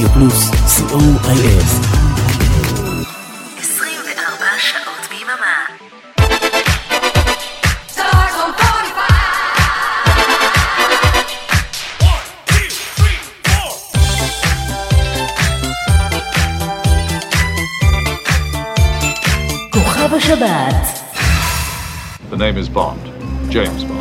רדיו פלוס, 24 שעות ביממה. The name is Bond, James Bond.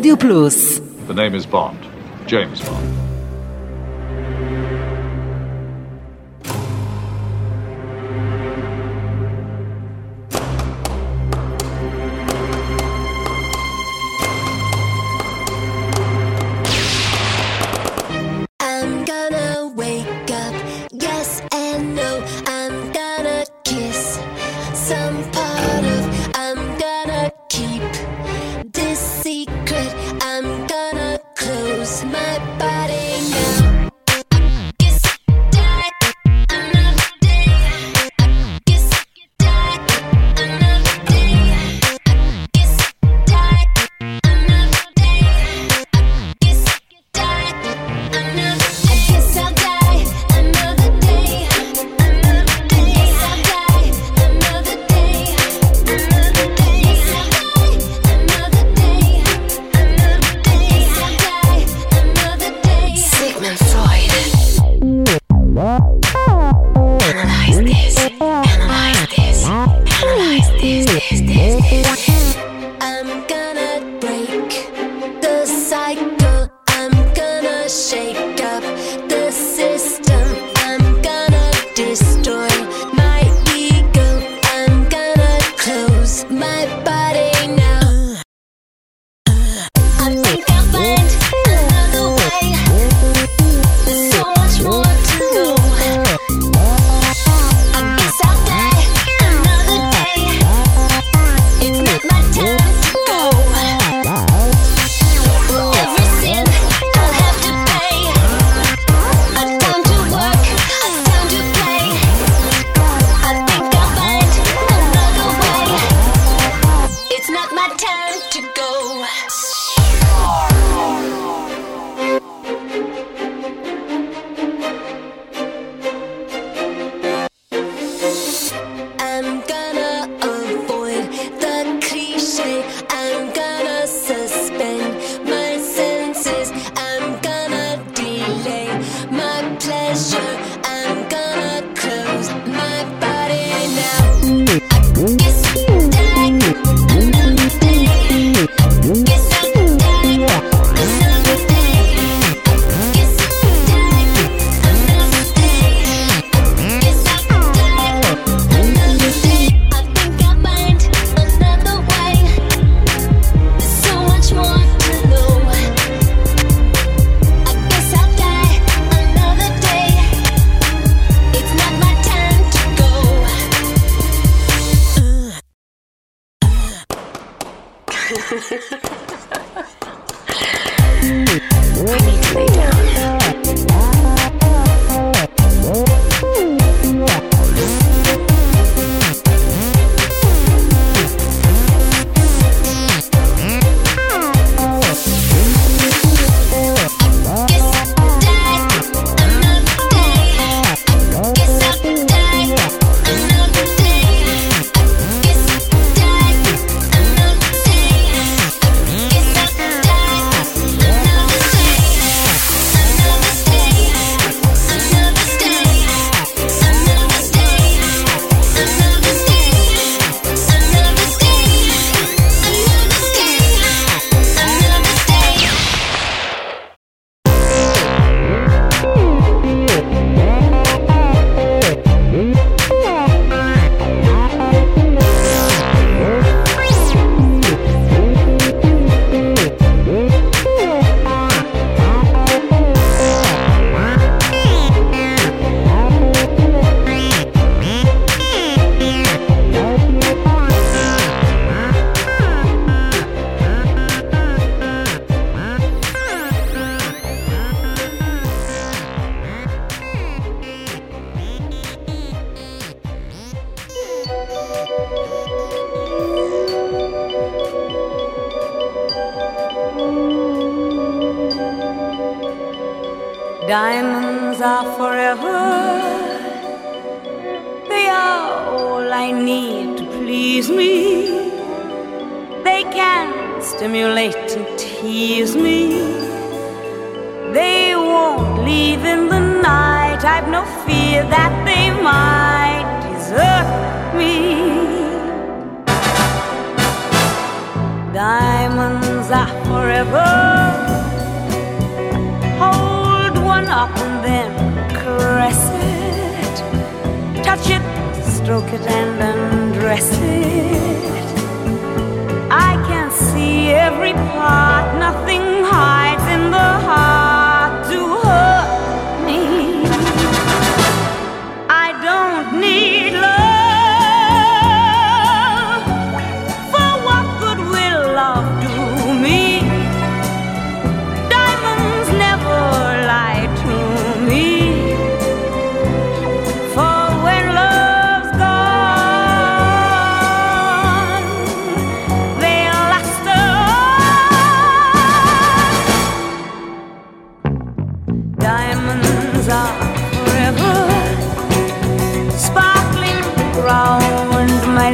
Radio Plus.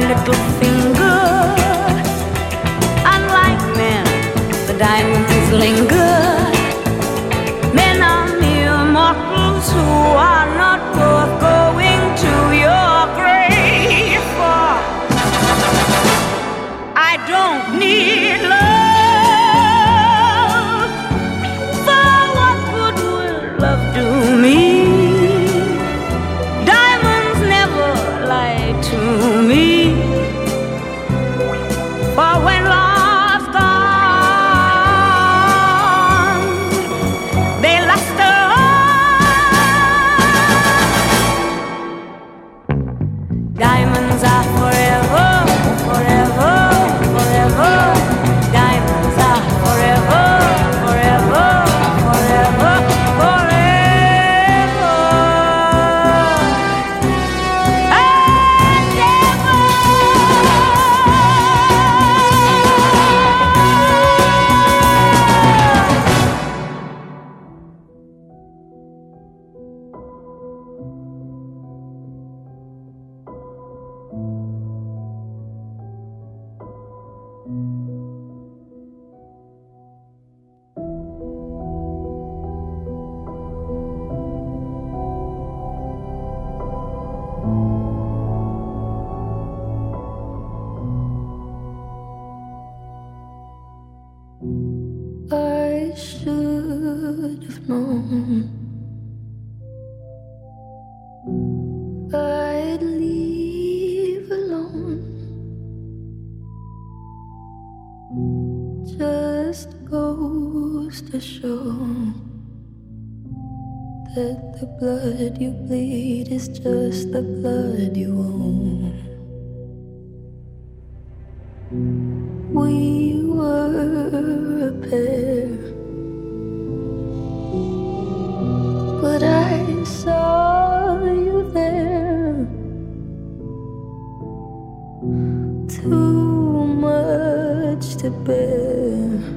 little feet. blood you bleed is just the blood you own. We were a pair, but I saw you there. Too much to bear.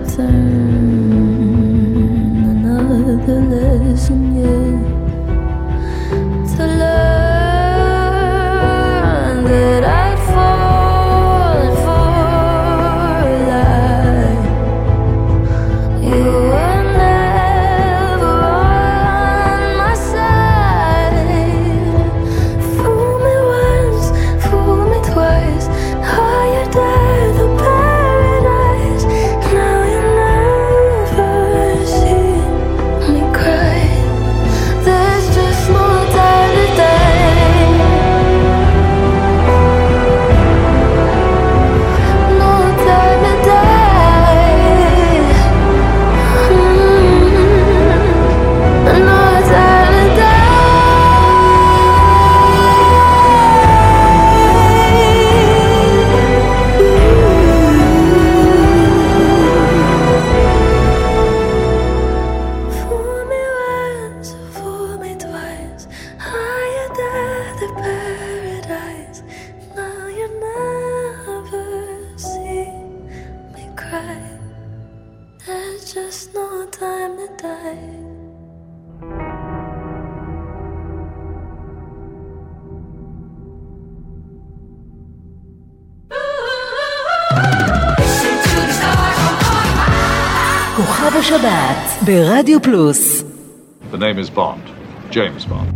return. Radio Plus. The name is Bond, James Bond.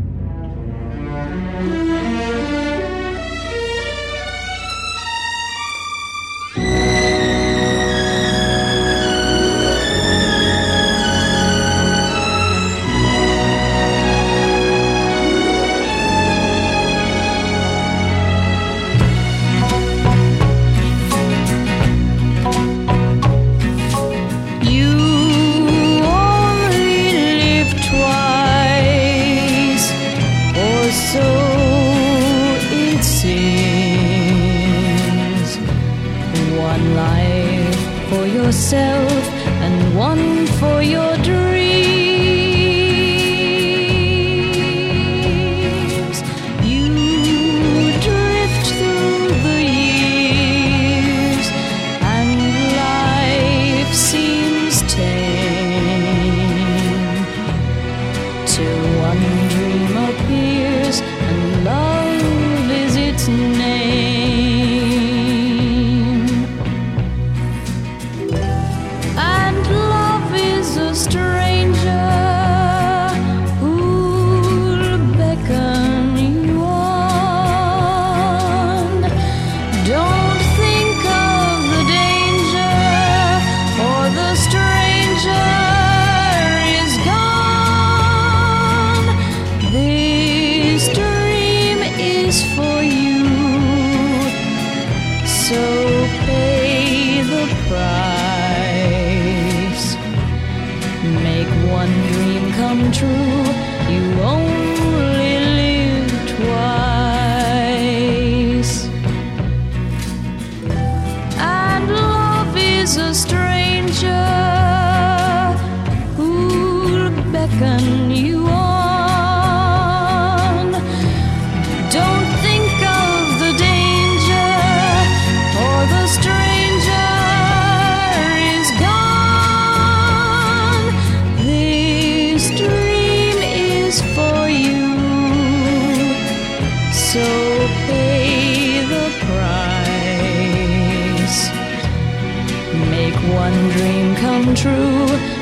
True.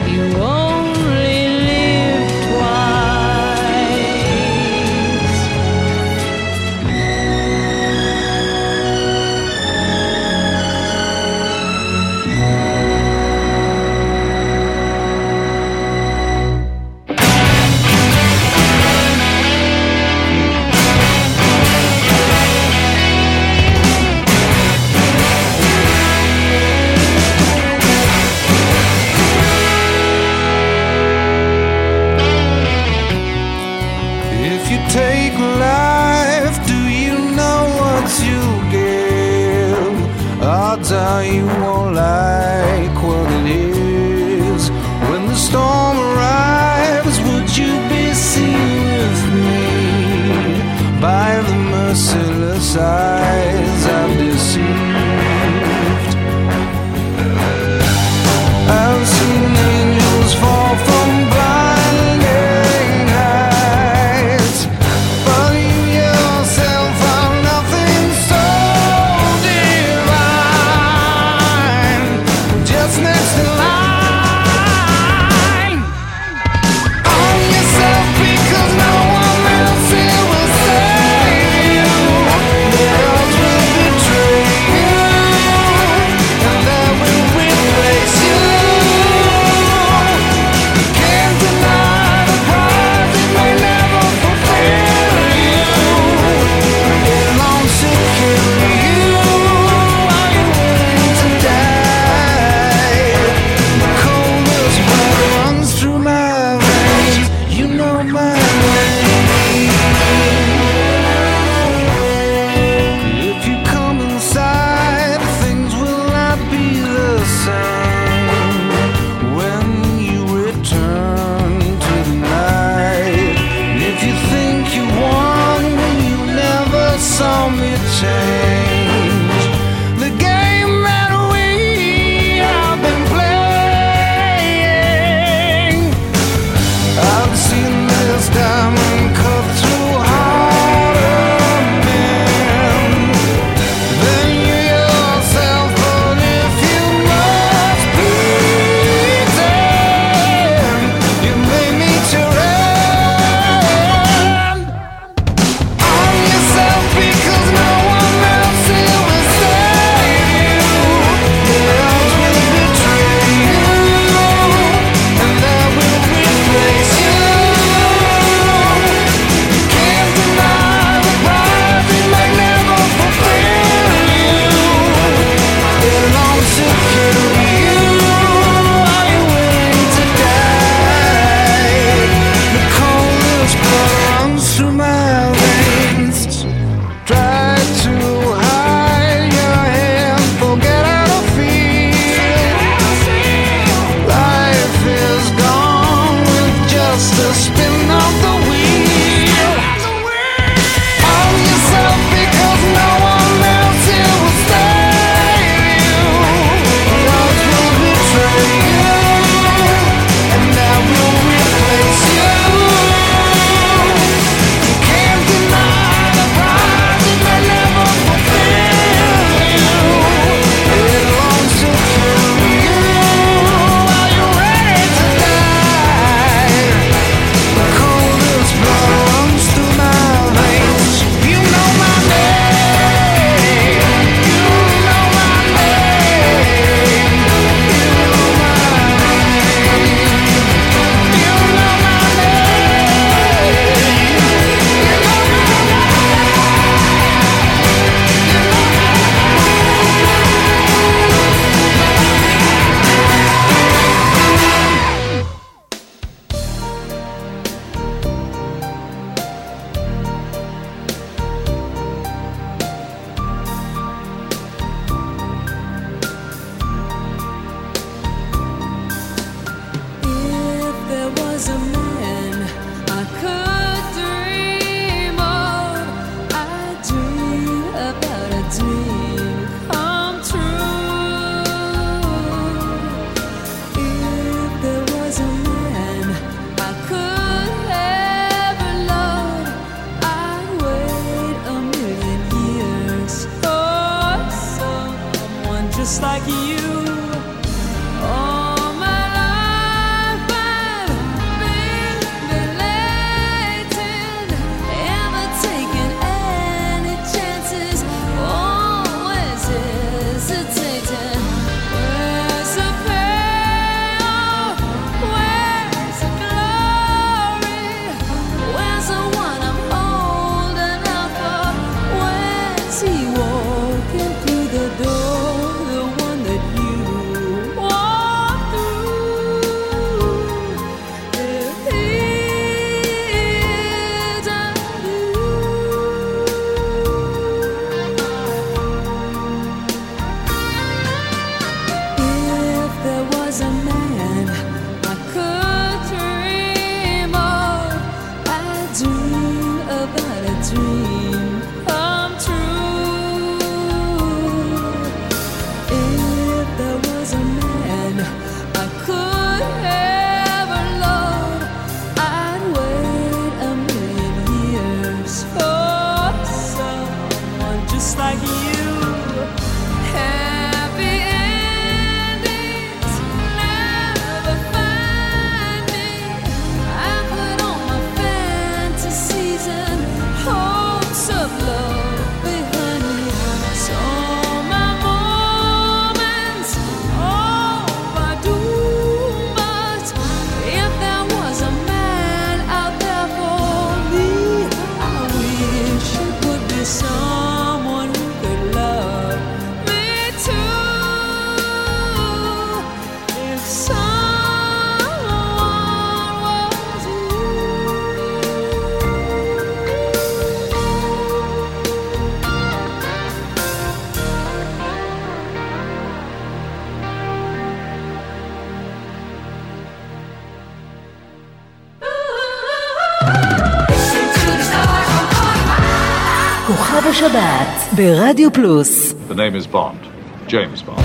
ברדיו פלוס The name is Bond. James Bond.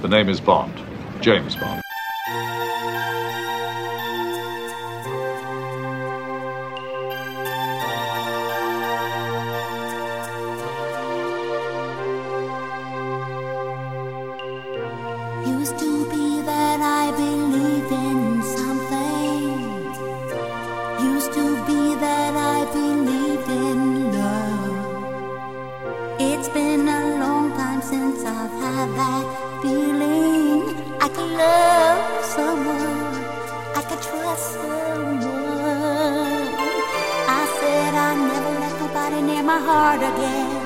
The name is Bond, James Bond. Used to be that I believed in that feeling I can love someone, I can trust someone. I said I'd never let nobody near my heart again.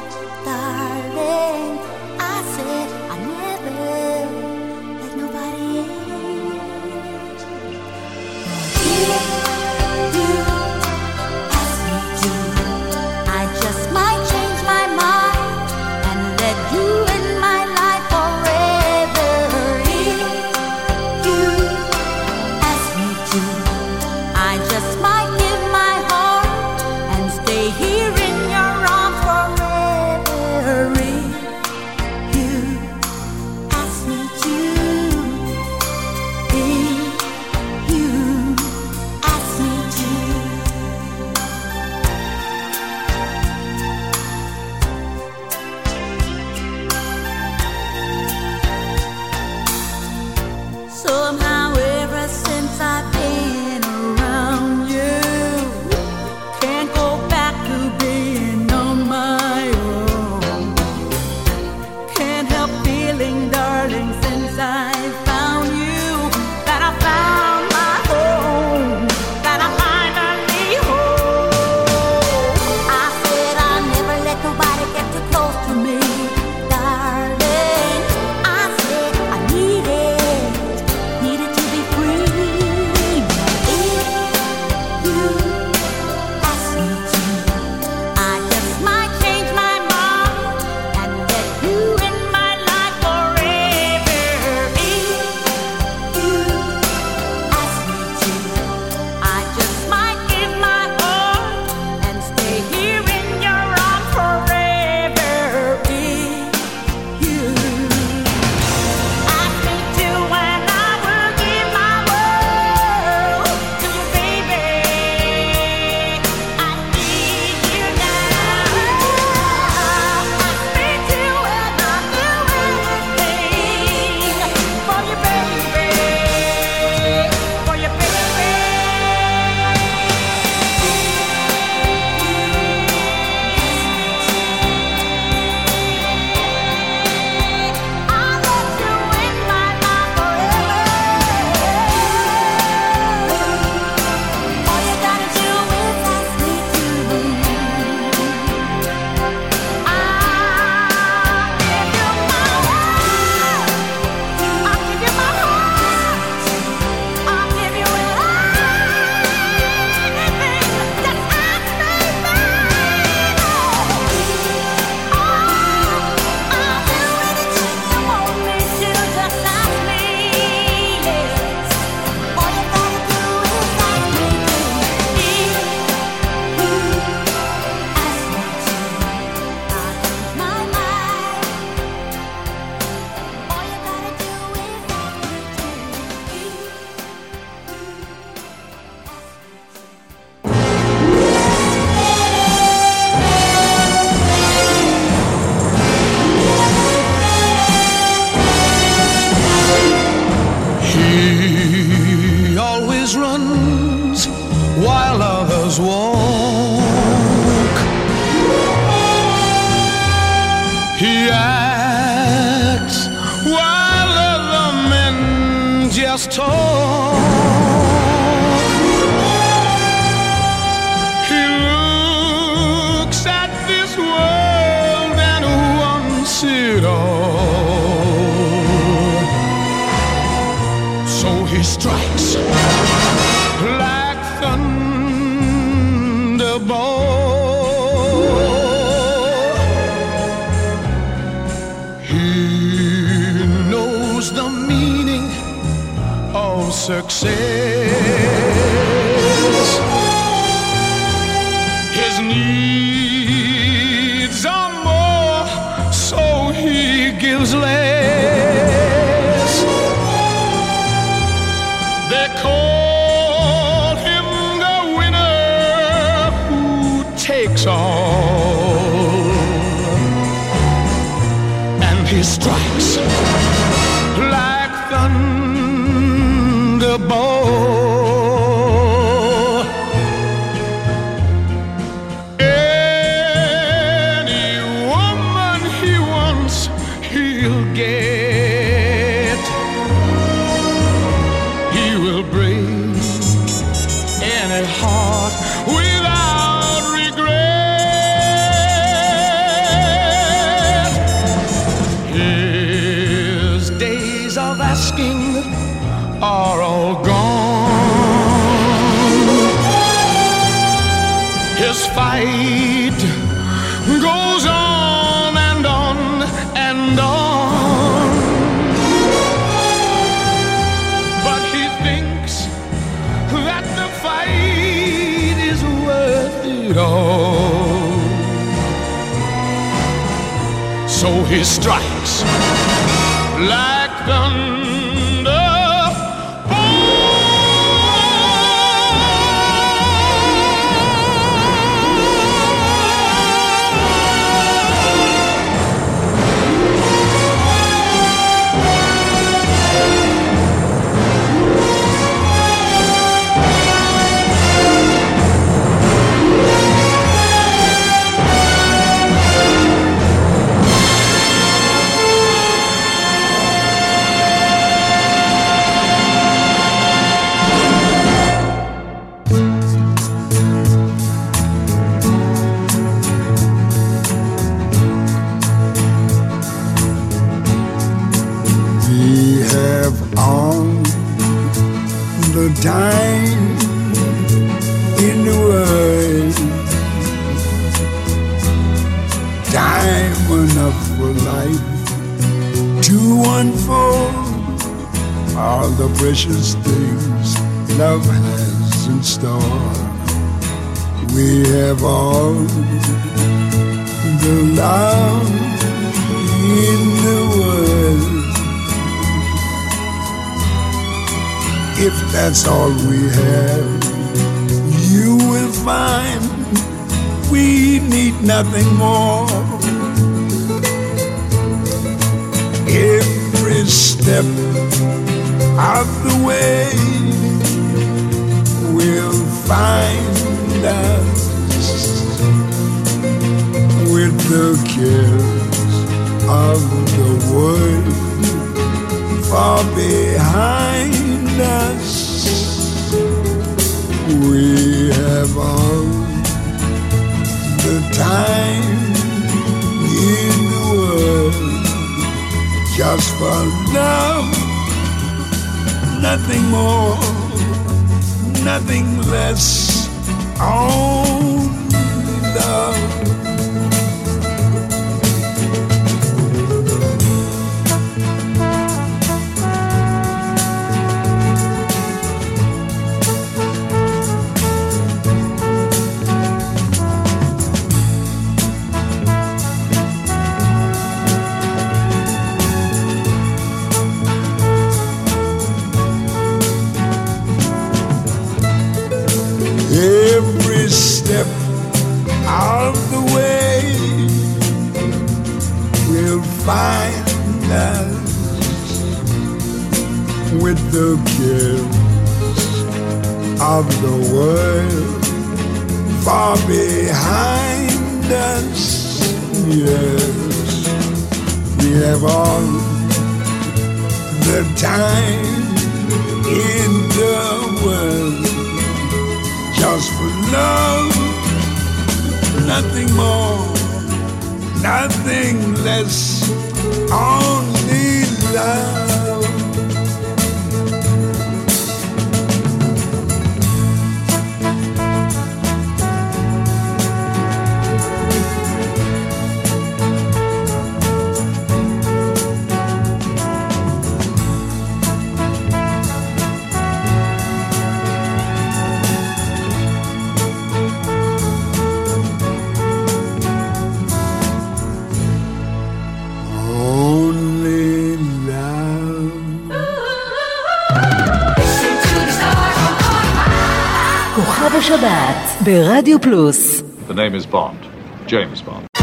sé. The precious things love has in store. We have all the love in the world. If that's all we have, you will find we need nothing more. Every step the way will find us with the cares of the world far behind us. We have all the time in the world just for love, nothing more, nothing less, only of the world far behind us. Yes, we have all the time in the world just for love, nothing more, nothing less, only love. השבת ברדיו פלוס The name is Bond. James Bond.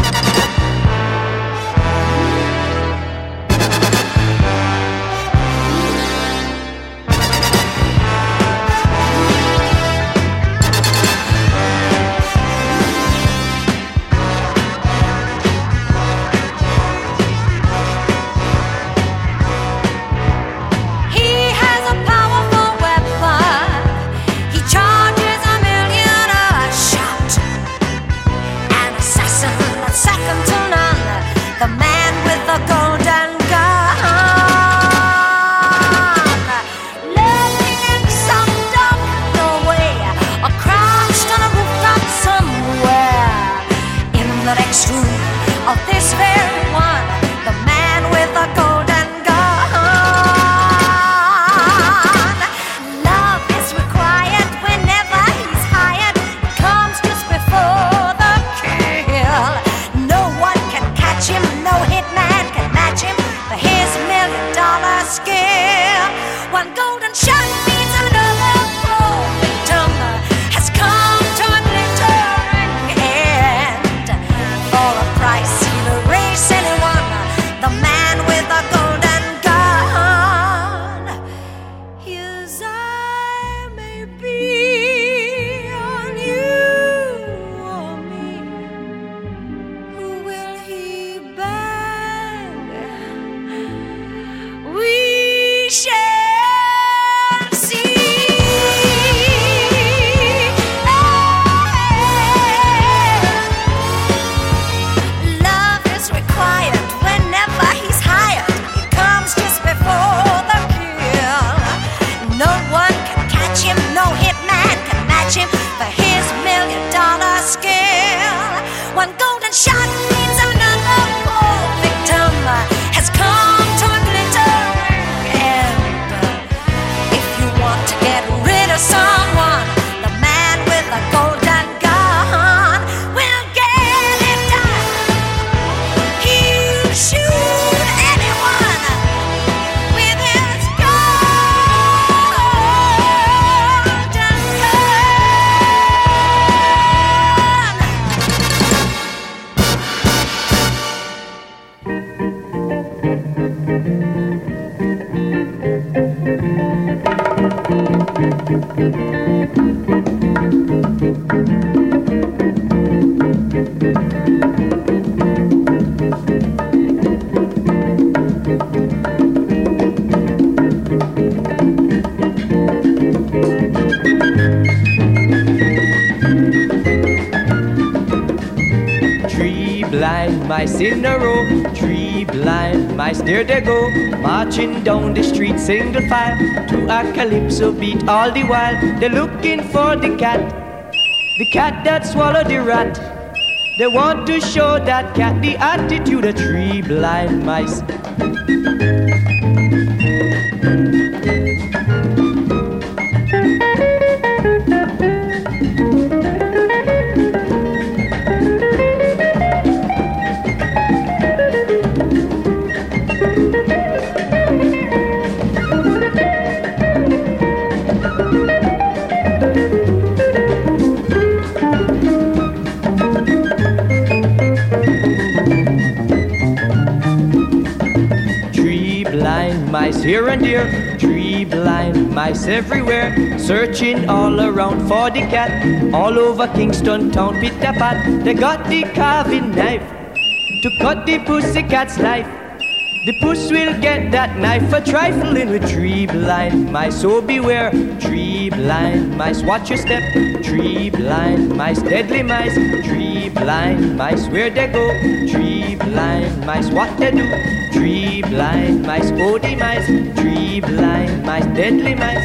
There they go, marching down the street single file to a calypso beat all the while. They're looking for the cat, the cat that swallowed the rat. They want to show that cat the attitude of three blind mice. Everywhere, searching all around for the cat. All over Kingston town, pit a pat. They got the carving knife to cut the pussy cat's life. The puss will get that knife for trifling with tree blind mice. So beware, tree blind mice. Watch your step, tree blind mice. Deadly mice, tree blind mice. Where they go, tree blind mice. What they do, three blind mice. The mice, three blind mice. Deadly mice.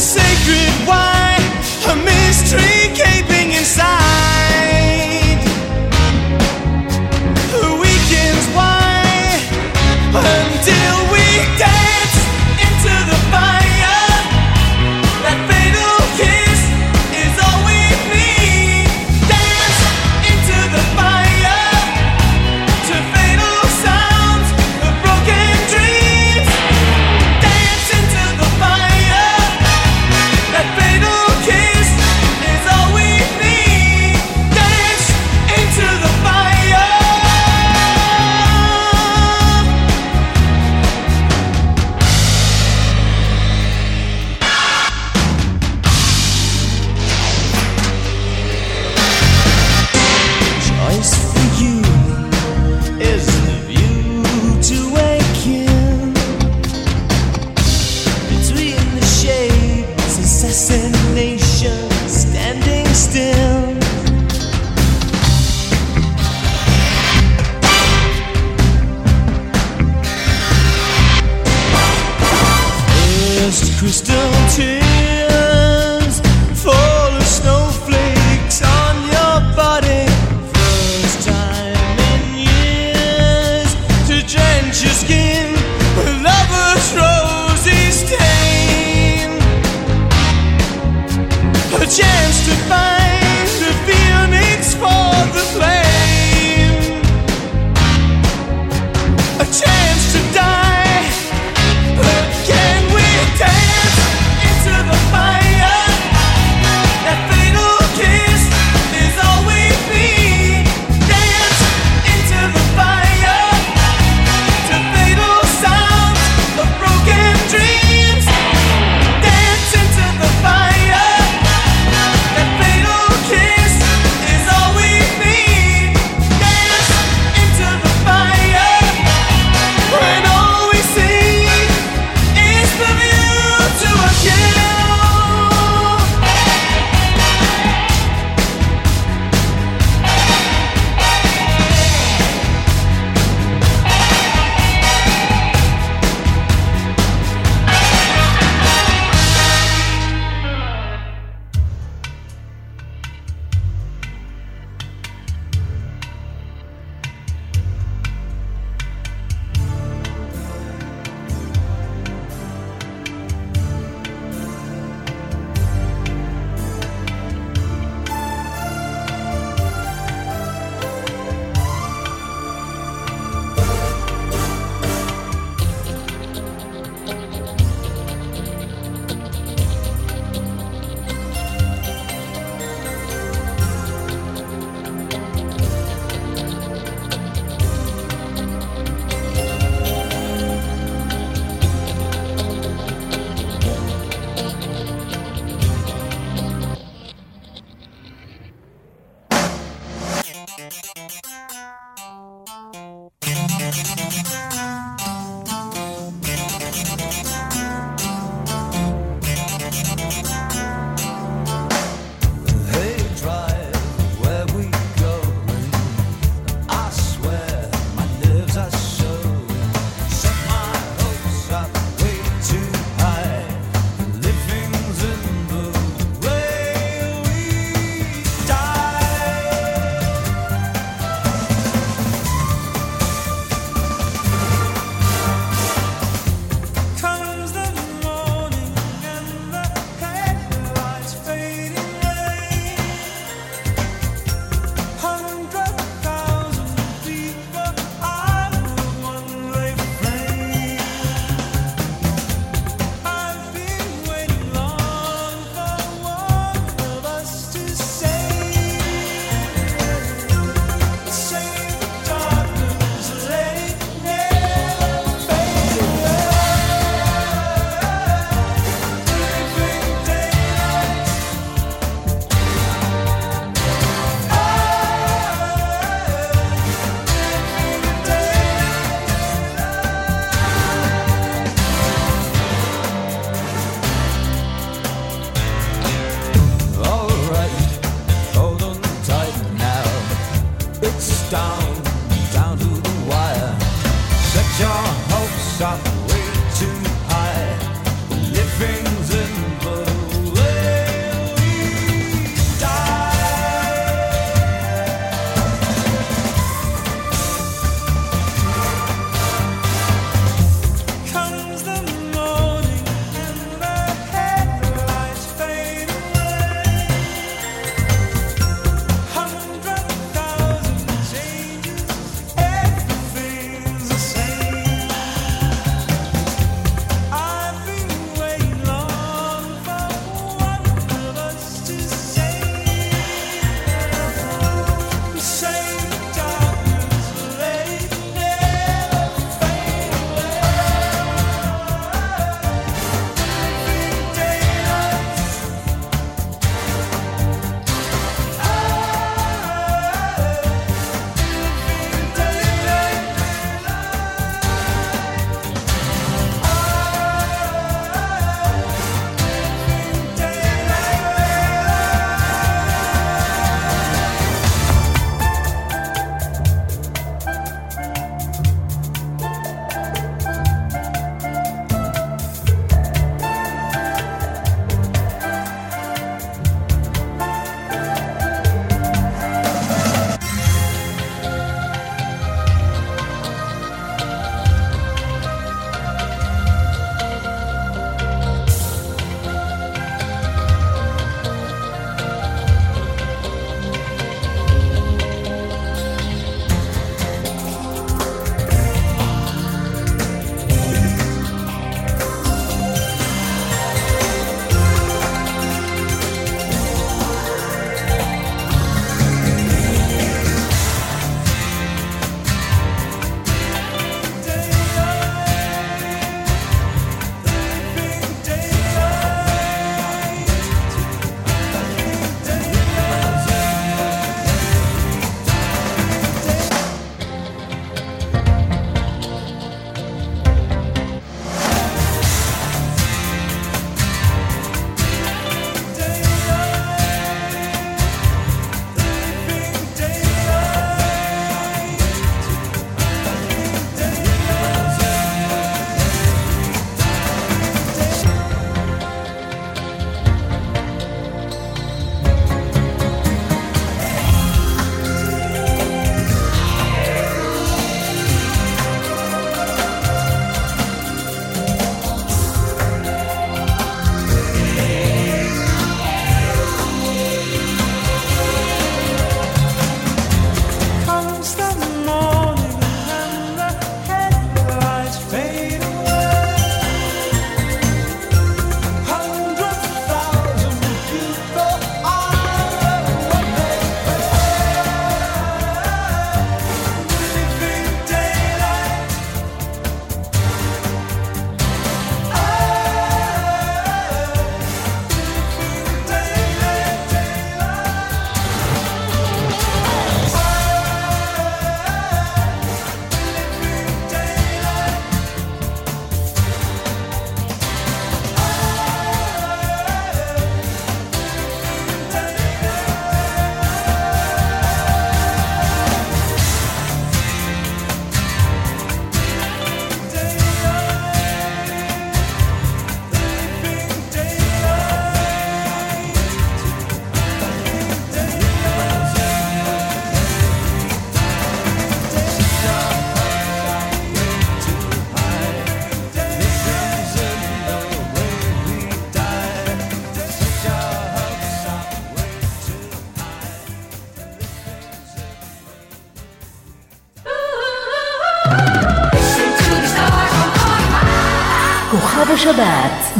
sacred why,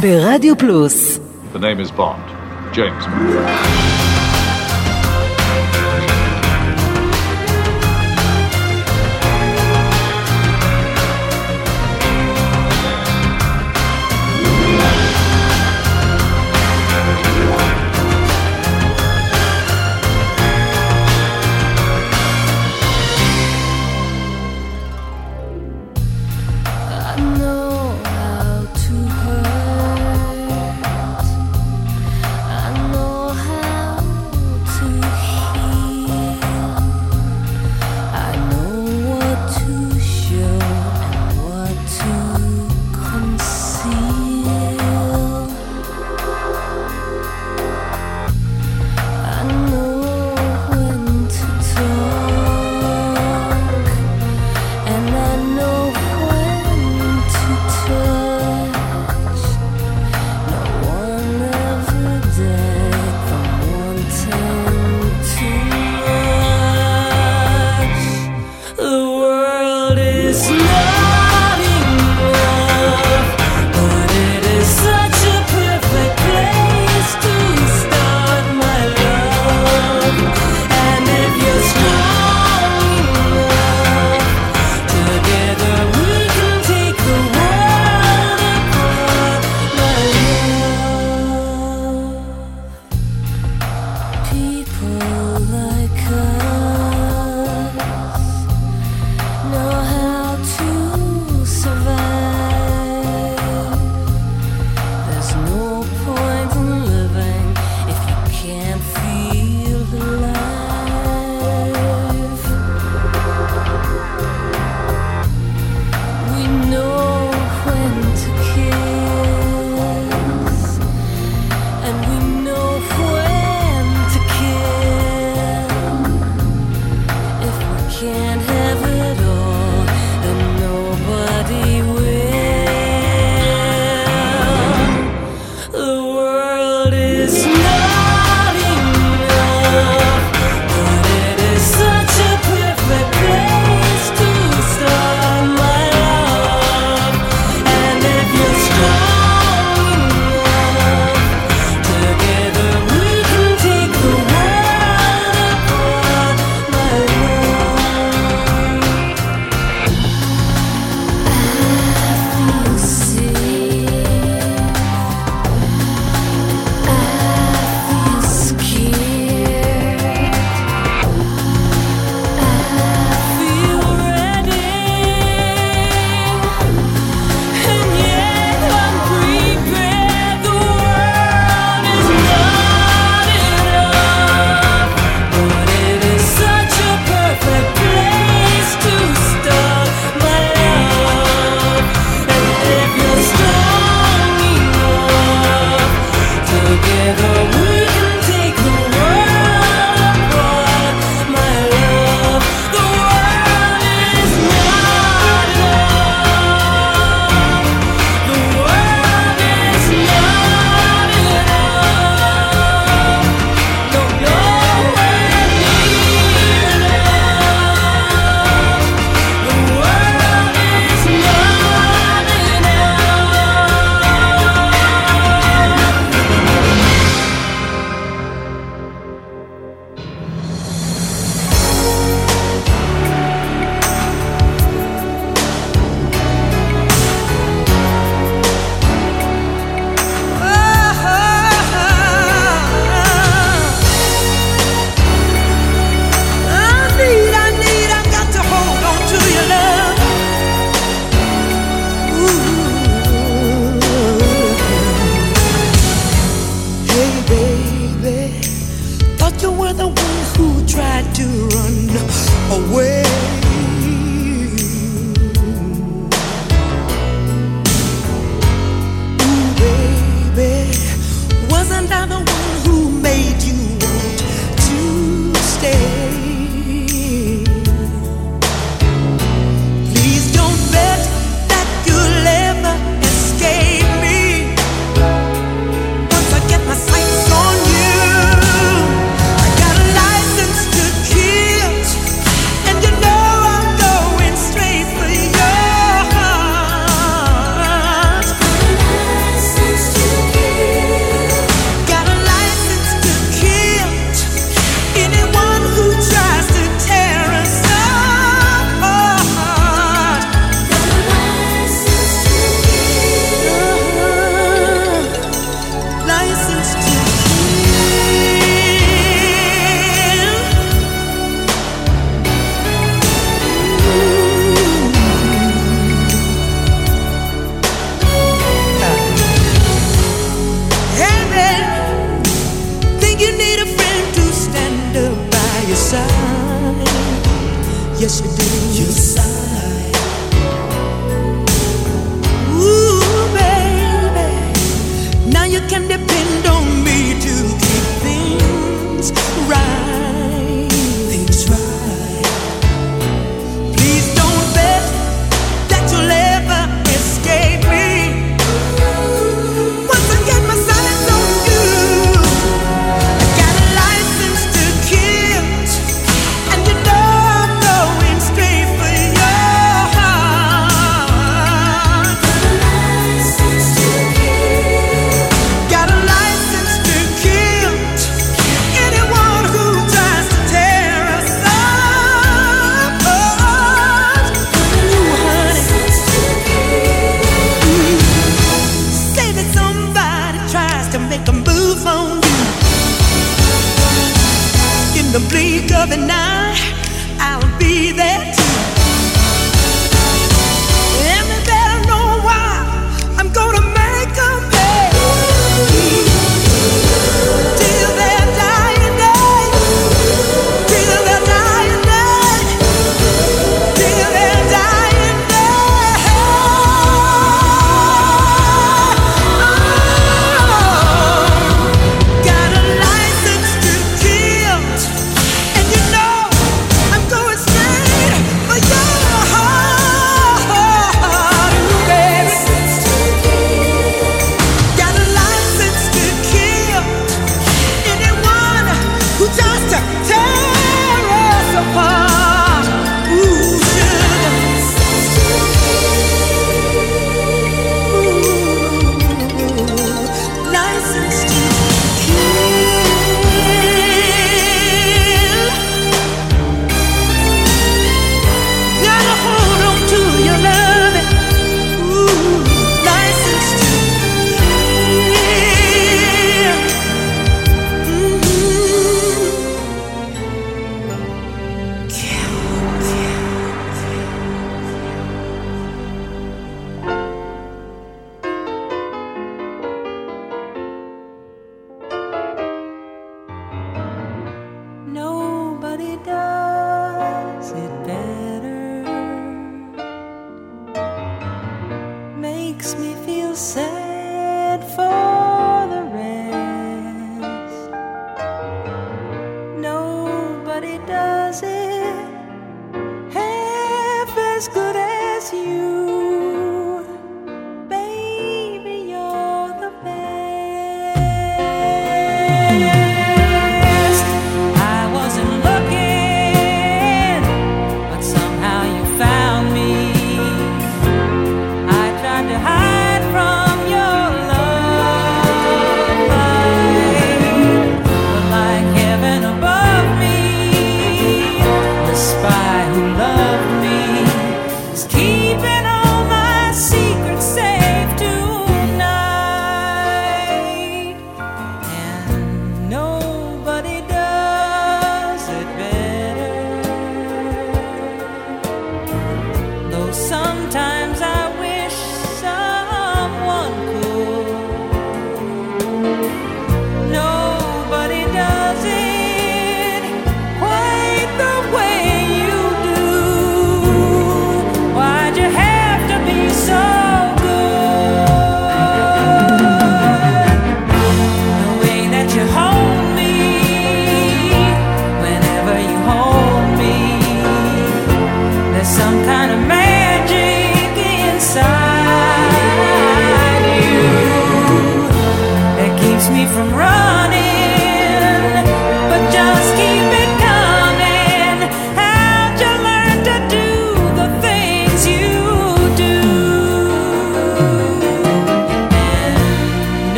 ברדיו פלוס The name is Bond. James Bond.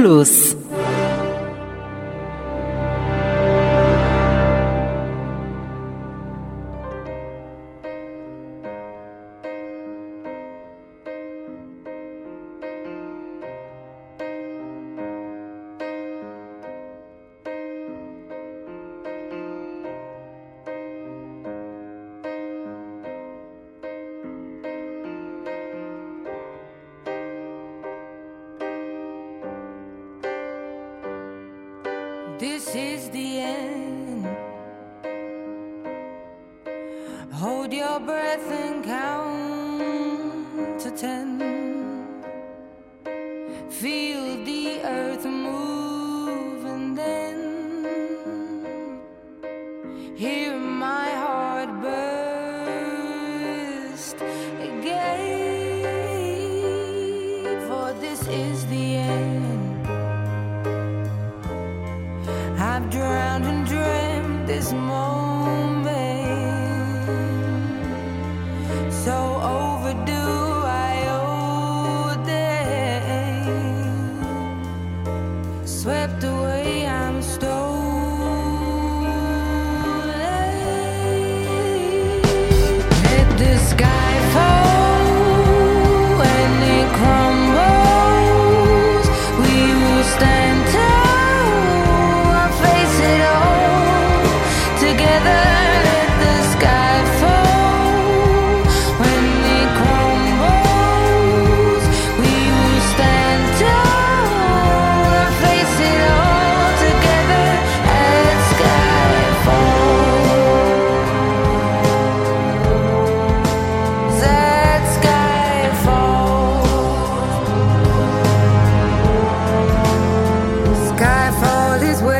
Plus. Skyfall is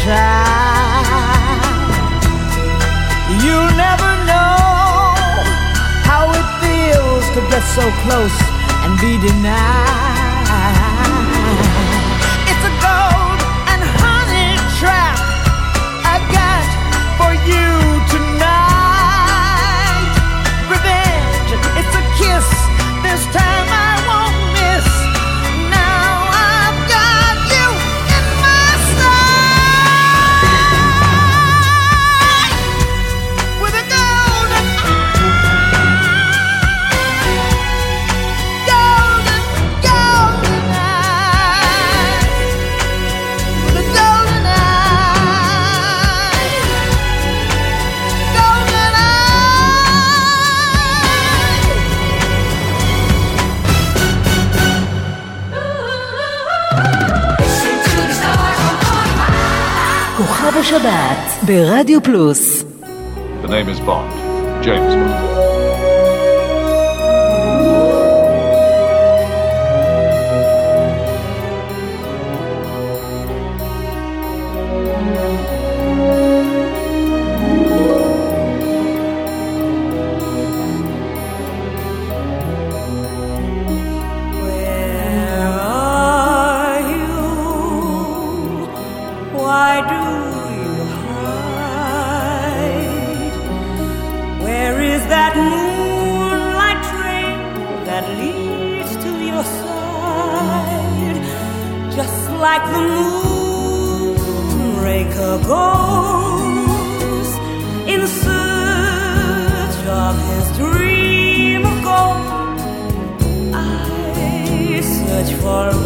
Child, You'll never know how it feels to get so close and be denied. שבת ברדיו פלוס. The name is Bond, James Bond. like the moon raker goes in search of his dream of gold. I search for.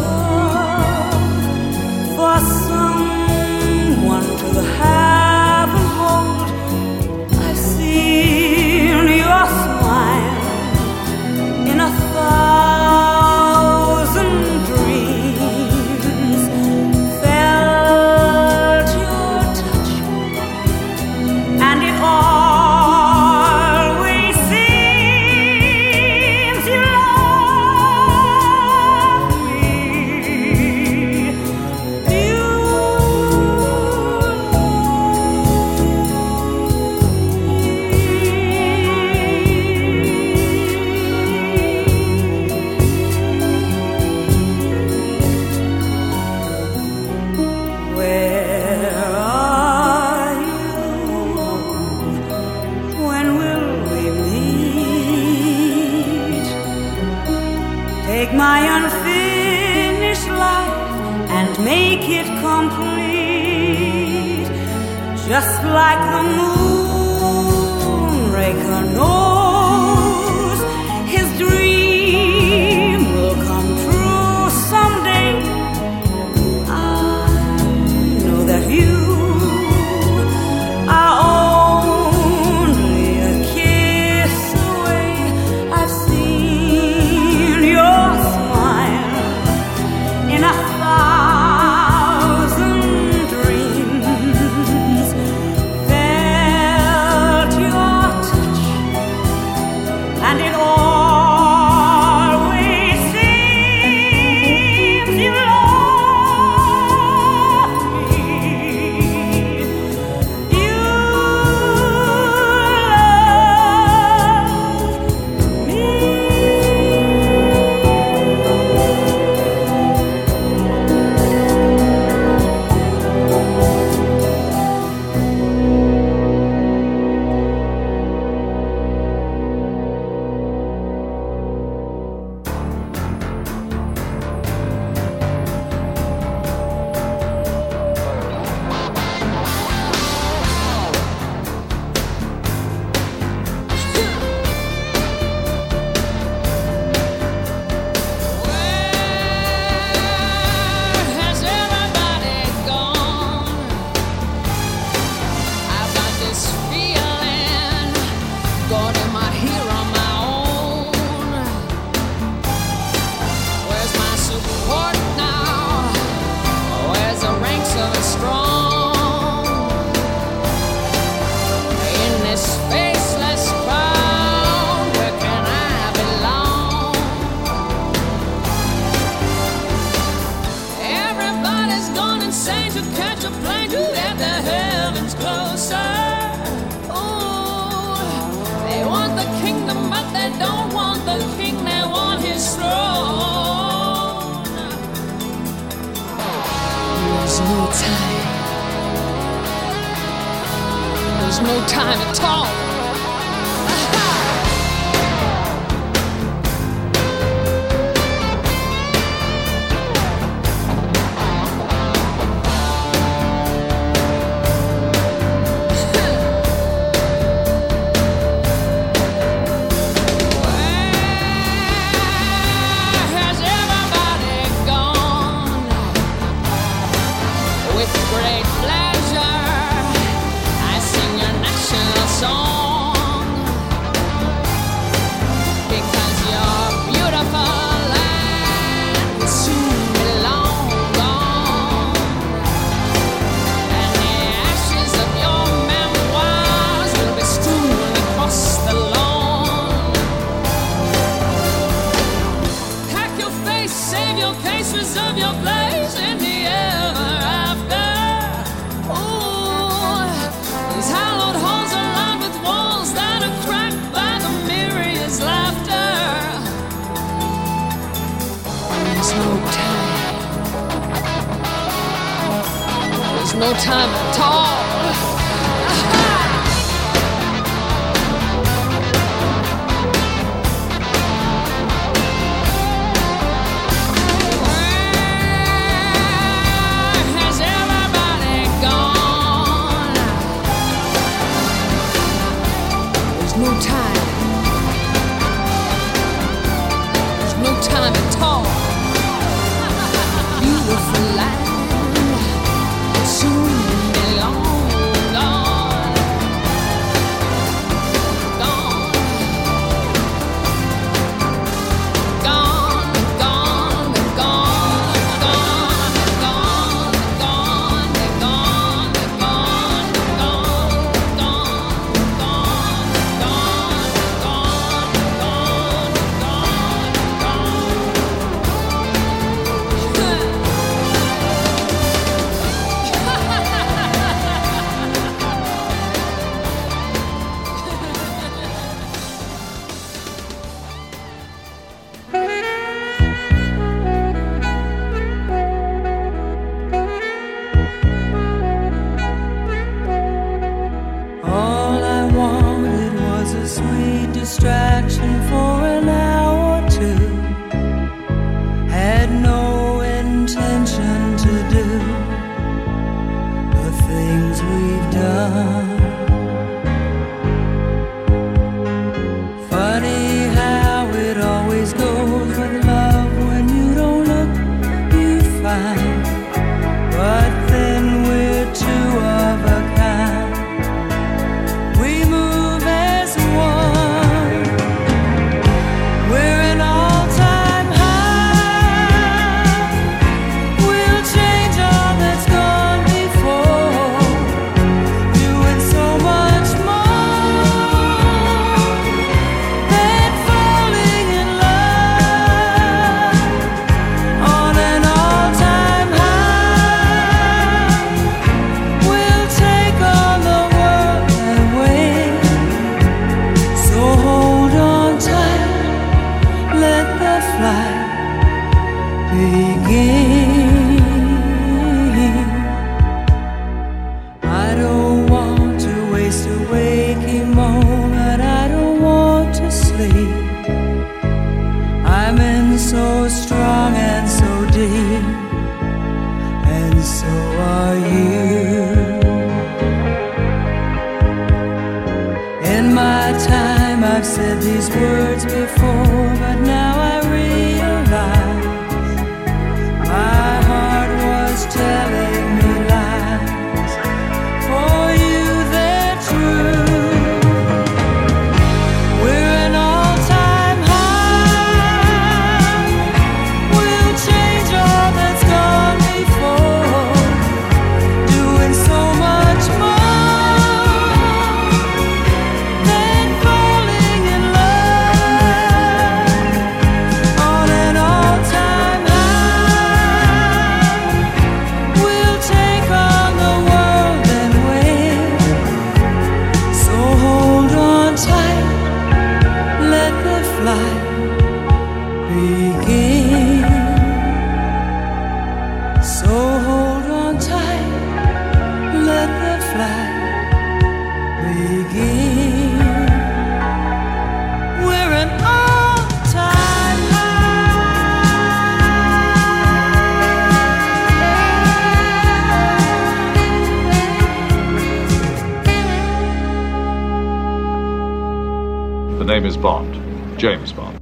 The name is Bond. James Bond.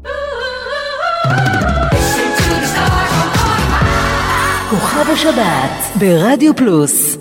כוכב השבת ברדיו פלוס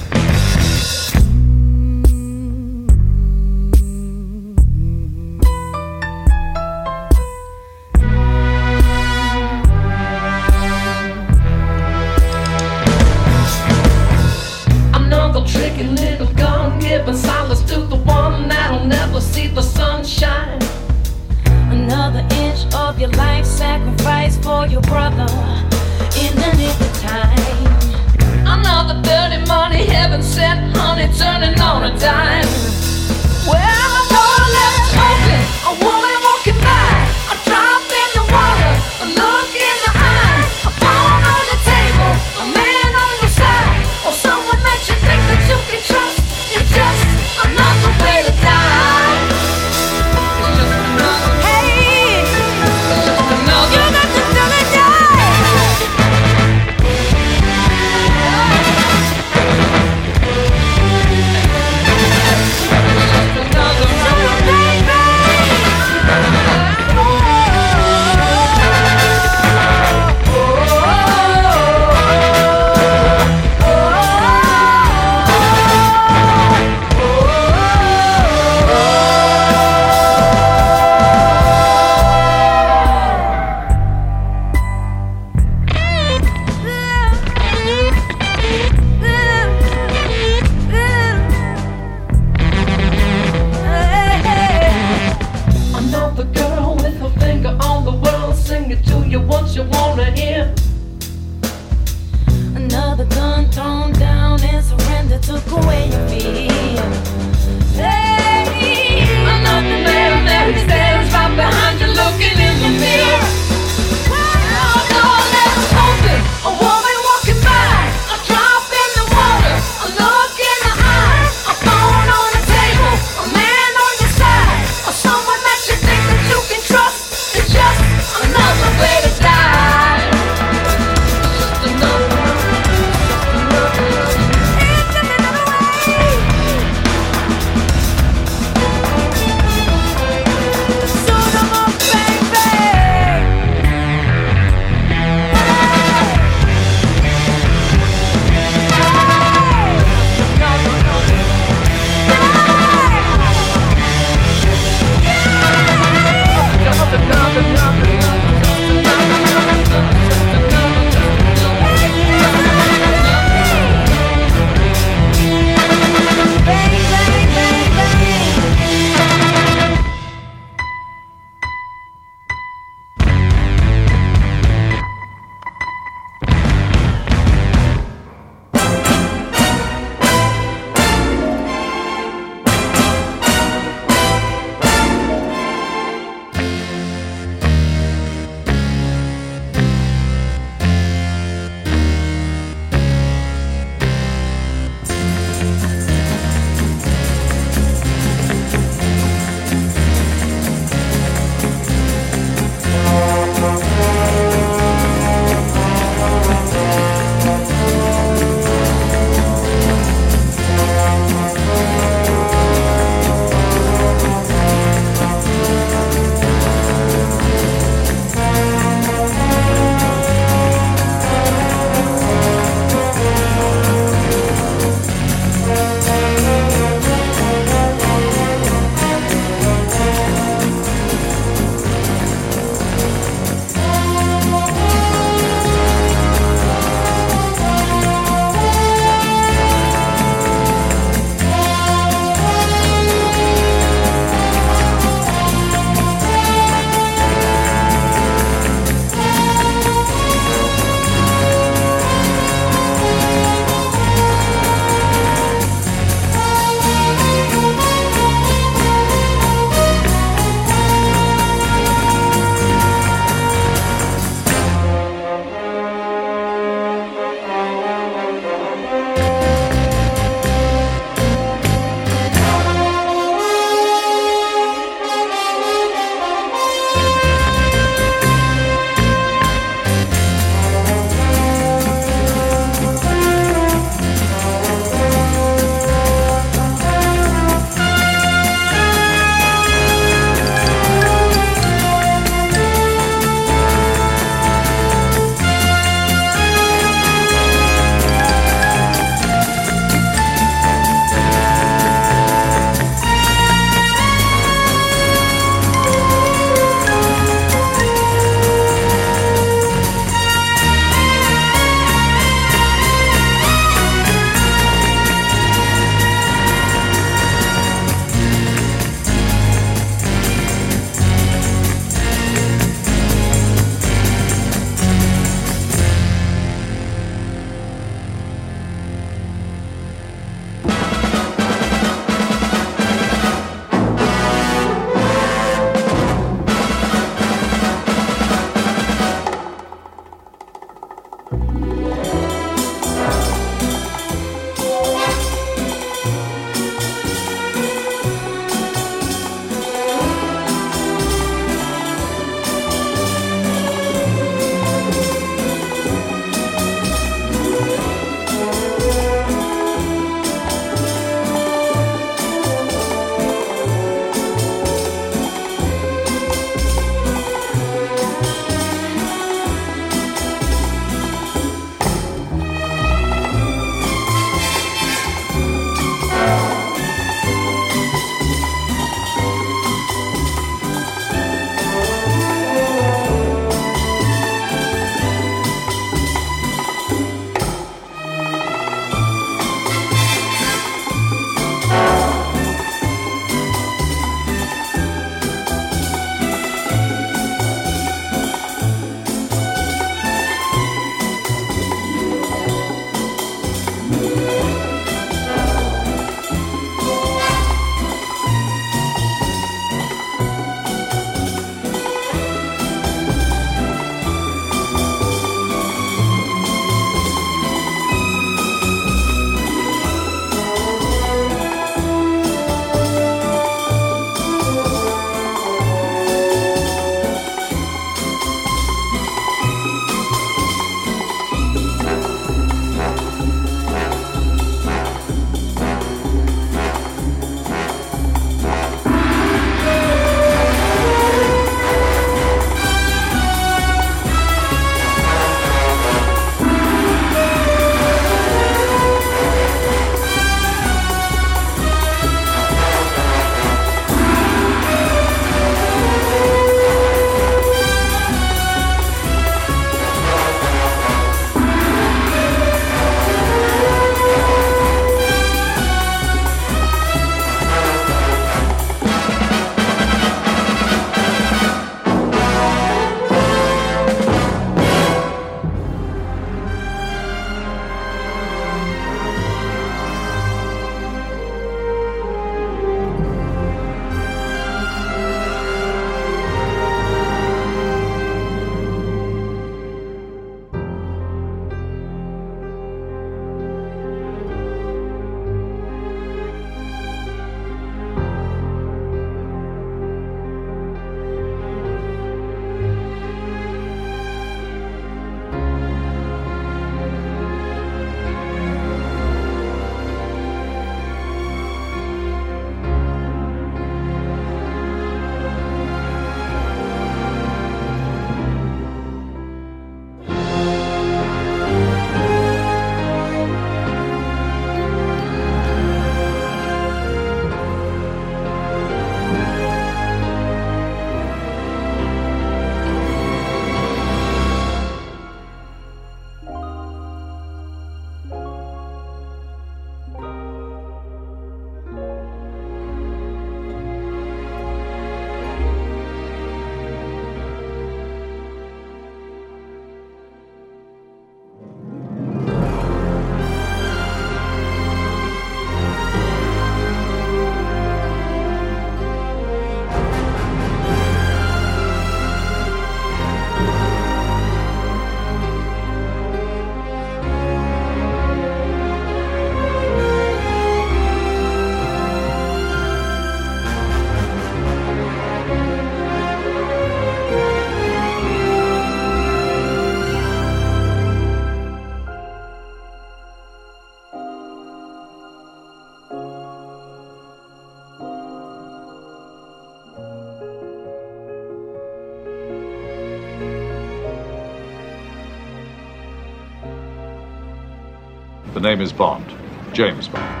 The name is Bond. James Bond.